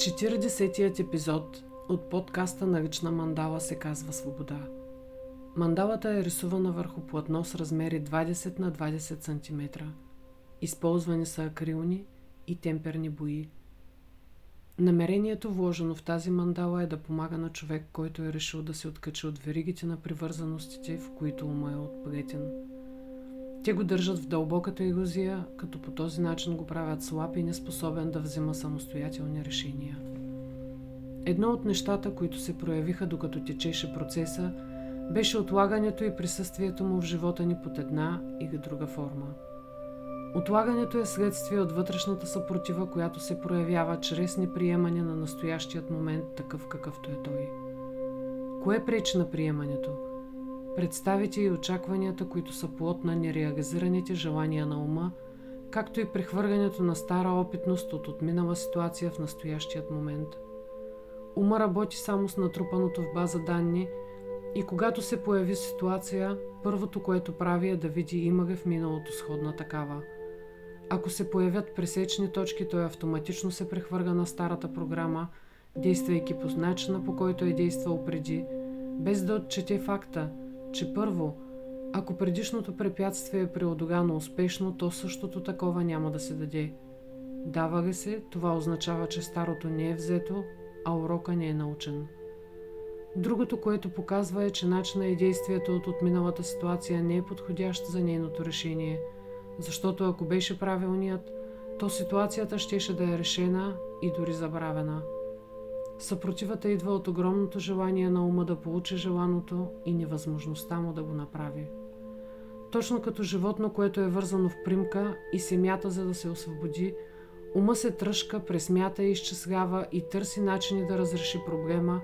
40-тият епизод от подкаста на ръчна мандала се казва Свобода. Мандалата е рисувана върху платно с размери 20 на 20 см. Използвани са акрилни и темперни бои. Намерението, вложено в тази мандала е да помага на човек, който е решил да се откачи от веригите на привързаностите, в които ума е отплетен. Те го държат в дълбоката иллюзия, като по този начин го правят слаб и неспособен да взима самостоятелни решения. Едно от нещата, които се проявиха докато течеше процеса, беше отлагането и присъствието му в живота ни под една или друга форма. Отлагането е следствие от вътрешната съпротива, която се проявява чрез неприемане на настоящият момент такъв какъвто е той. Кое пречи на приемането – представите и очакванията, които са плод на нереализираните желания на ума, както и прехвъргането на стара опитност от отминала ситуация в настоящият момент. Ума работи само с натрупаното в база данни и когато се появи ситуация, първото, което прави е да види има ли в миналото сходна такава. Ако се появят пресечни точки, той автоматично се прехвърга на старата програма, действайки по начина по който е действал преди, без да отчете факта, че първо, ако предишното препятствие е преодоляно успешно, то същото такова няма да се даде. Дава ли се, това означава, че старото не е взето, а урока не е научен. Другото, което показва е, че начина и действието от отминалата ситуация не е подходящ за нейното решение, защото ако беше правилният, то ситуацията щеше да е решена и дори забравена – Съпротивата идва от огромното желание на ума да получи желаното и невъзможността му да го направи. Точно като животно, което е вързано в примка и се мята за да се освободи, ума се тръжка, пресмята и изчислява и търси начини да разреши проблема,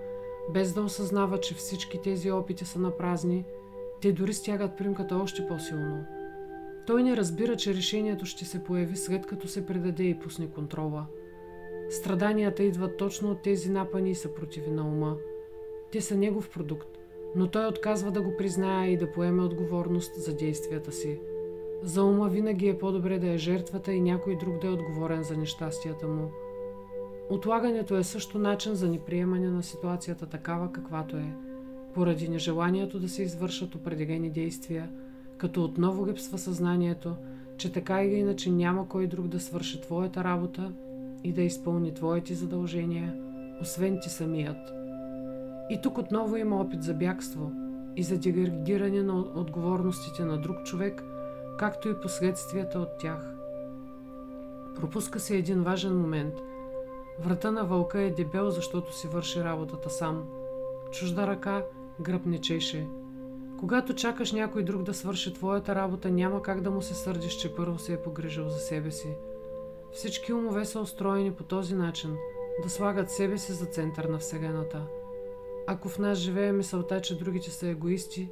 без да осъзнава, че всички тези опити са на празни, те дори стягат примката още по-силно. Той не разбира, че решението ще се появи след като се предаде и пусне контрола – Страданията идват точно от тези напани и съпротиви на ума. Те са негов продукт, но той отказва да го признае и да поеме отговорност за действията си. За ума винаги е по-добре да е жертвата и някой друг да е отговорен за нещастията му. Отлагането е също начин за неприемане на ситуацията такава каквато е, поради нежеланието да се извършат определени действия, като отново липсва съзнанието, че така или иначе няма кой друг да свърши твоята работа и да изпълни твоите задължения, освен ти самият. И тук отново има опит за бягство и за делегиране на отговорностите на друг човек, както и последствията от тях. Пропуска се един важен момент. Врата на вълка е дебел, защото си върши работата сам. Чужда ръка гръб не чеше. Когато чакаш някой друг да свърши твоята работа, няма как да му се сърдиш, че първо се е погрижил за себе си. Всички умове са устроени по този начин да слагат себе си за център на Вселената. Ако в нас живее мисълта, че другите са егоисти,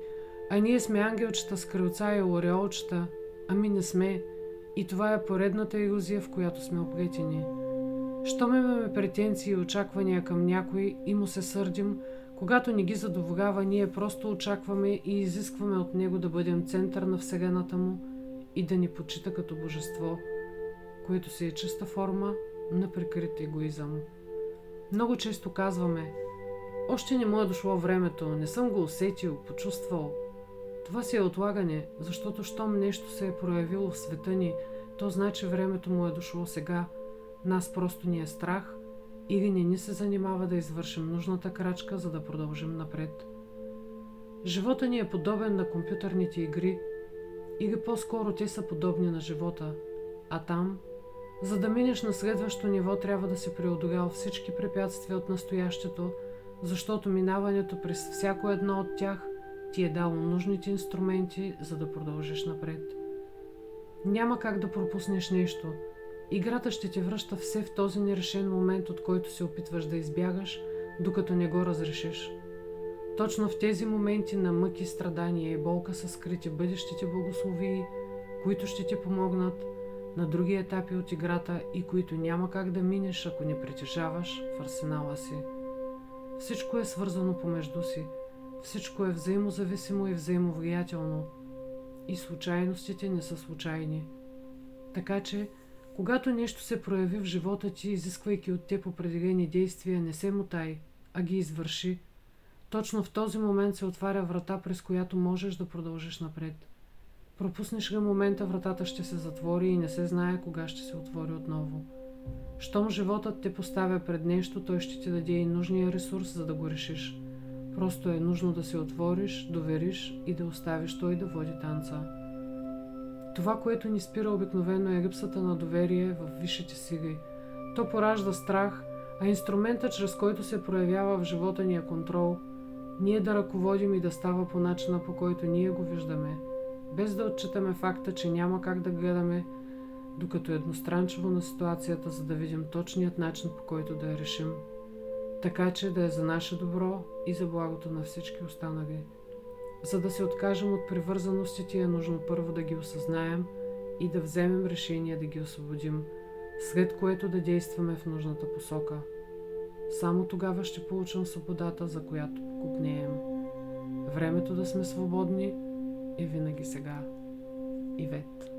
а ние сме ангелчета с крилца и ореолчета, ами не сме, и това е поредната иллюзия, в която сме оплетени. Щом имаме претенции и очаквания към някой и му се сърдим, когато не ги задоволява, ние просто очакваме и изискваме от него да бъдем център на Вселената му и да ни почита като божество – което си е чиста форма на прикрит егоизъм. Много често казваме, още не му е дошло времето, не съм го усетил, почувствал. Това си е отлагане, защото щом нещо се е проявило в света ни, то значи времето му е дошло сега. Нас просто ни е страх или не ни се занимава да извършим нужната крачка, за да продължим напред. Живота ни е подобен на компютърните игри, или по-скоро те са подобни на живота, а там за да минеш на следващо ниво, трябва да си преодолял всички препятствия от настоящето, защото минаването през всяко едно от тях ти е дало нужните инструменти, за да продължиш напред. Няма как да пропуснеш нещо. Играта ще те връща все в този нерешен момент, от който се опитваш да избягаш, докато не го разрешиш. Точно в тези моменти на мъки, страдания и болка са скрити бъдещите благословии, които ще ти помогнат – на други етапи от играта и които няма как да минеш, ако не притежаваш в арсенала си. Всичко е свързано помежду си, всичко е взаимозависимо и взаимовлиятелно. И случайностите не са случайни. Така че, Когато нещо се прояви в живота ти, изисквайки от теб определени действия, не се мутай, а ги извърши. Точно в този момент се отваря врата, през която можеш да продължиш напред. Пропуснеш ли момента, вратата ще се затвори и не се знае кога ще се отвори отново. Щом животът те поставя пред нещо, той ще ти даде и нужния ресурс, за да го решиш. Просто е нужно да се отвориш, довериш и да оставиш той да води танца. Това, което ни спира обикновено е липсата на доверие в висшите сили. То поражда страх, а инструментът, чрез който се проявява в живота ни е контрол. Ние да ръководим и да става по начина, по който ние го виждаме, без да отчитаме факта, че няма как да гледаме докато е едностранчиво на ситуацията, за да видим точният начин, по който да я решим. Така че да е за наше добро и за благото на всички останали. За да се откажем от привързаностите е нужно първо да ги осъзнаем и да вземем решение да ги освободим, след което да действаме в нужната посока. Само тогава ще получим свободата, за която покупнеем. Времето да сме свободни е винаги сега. Ивет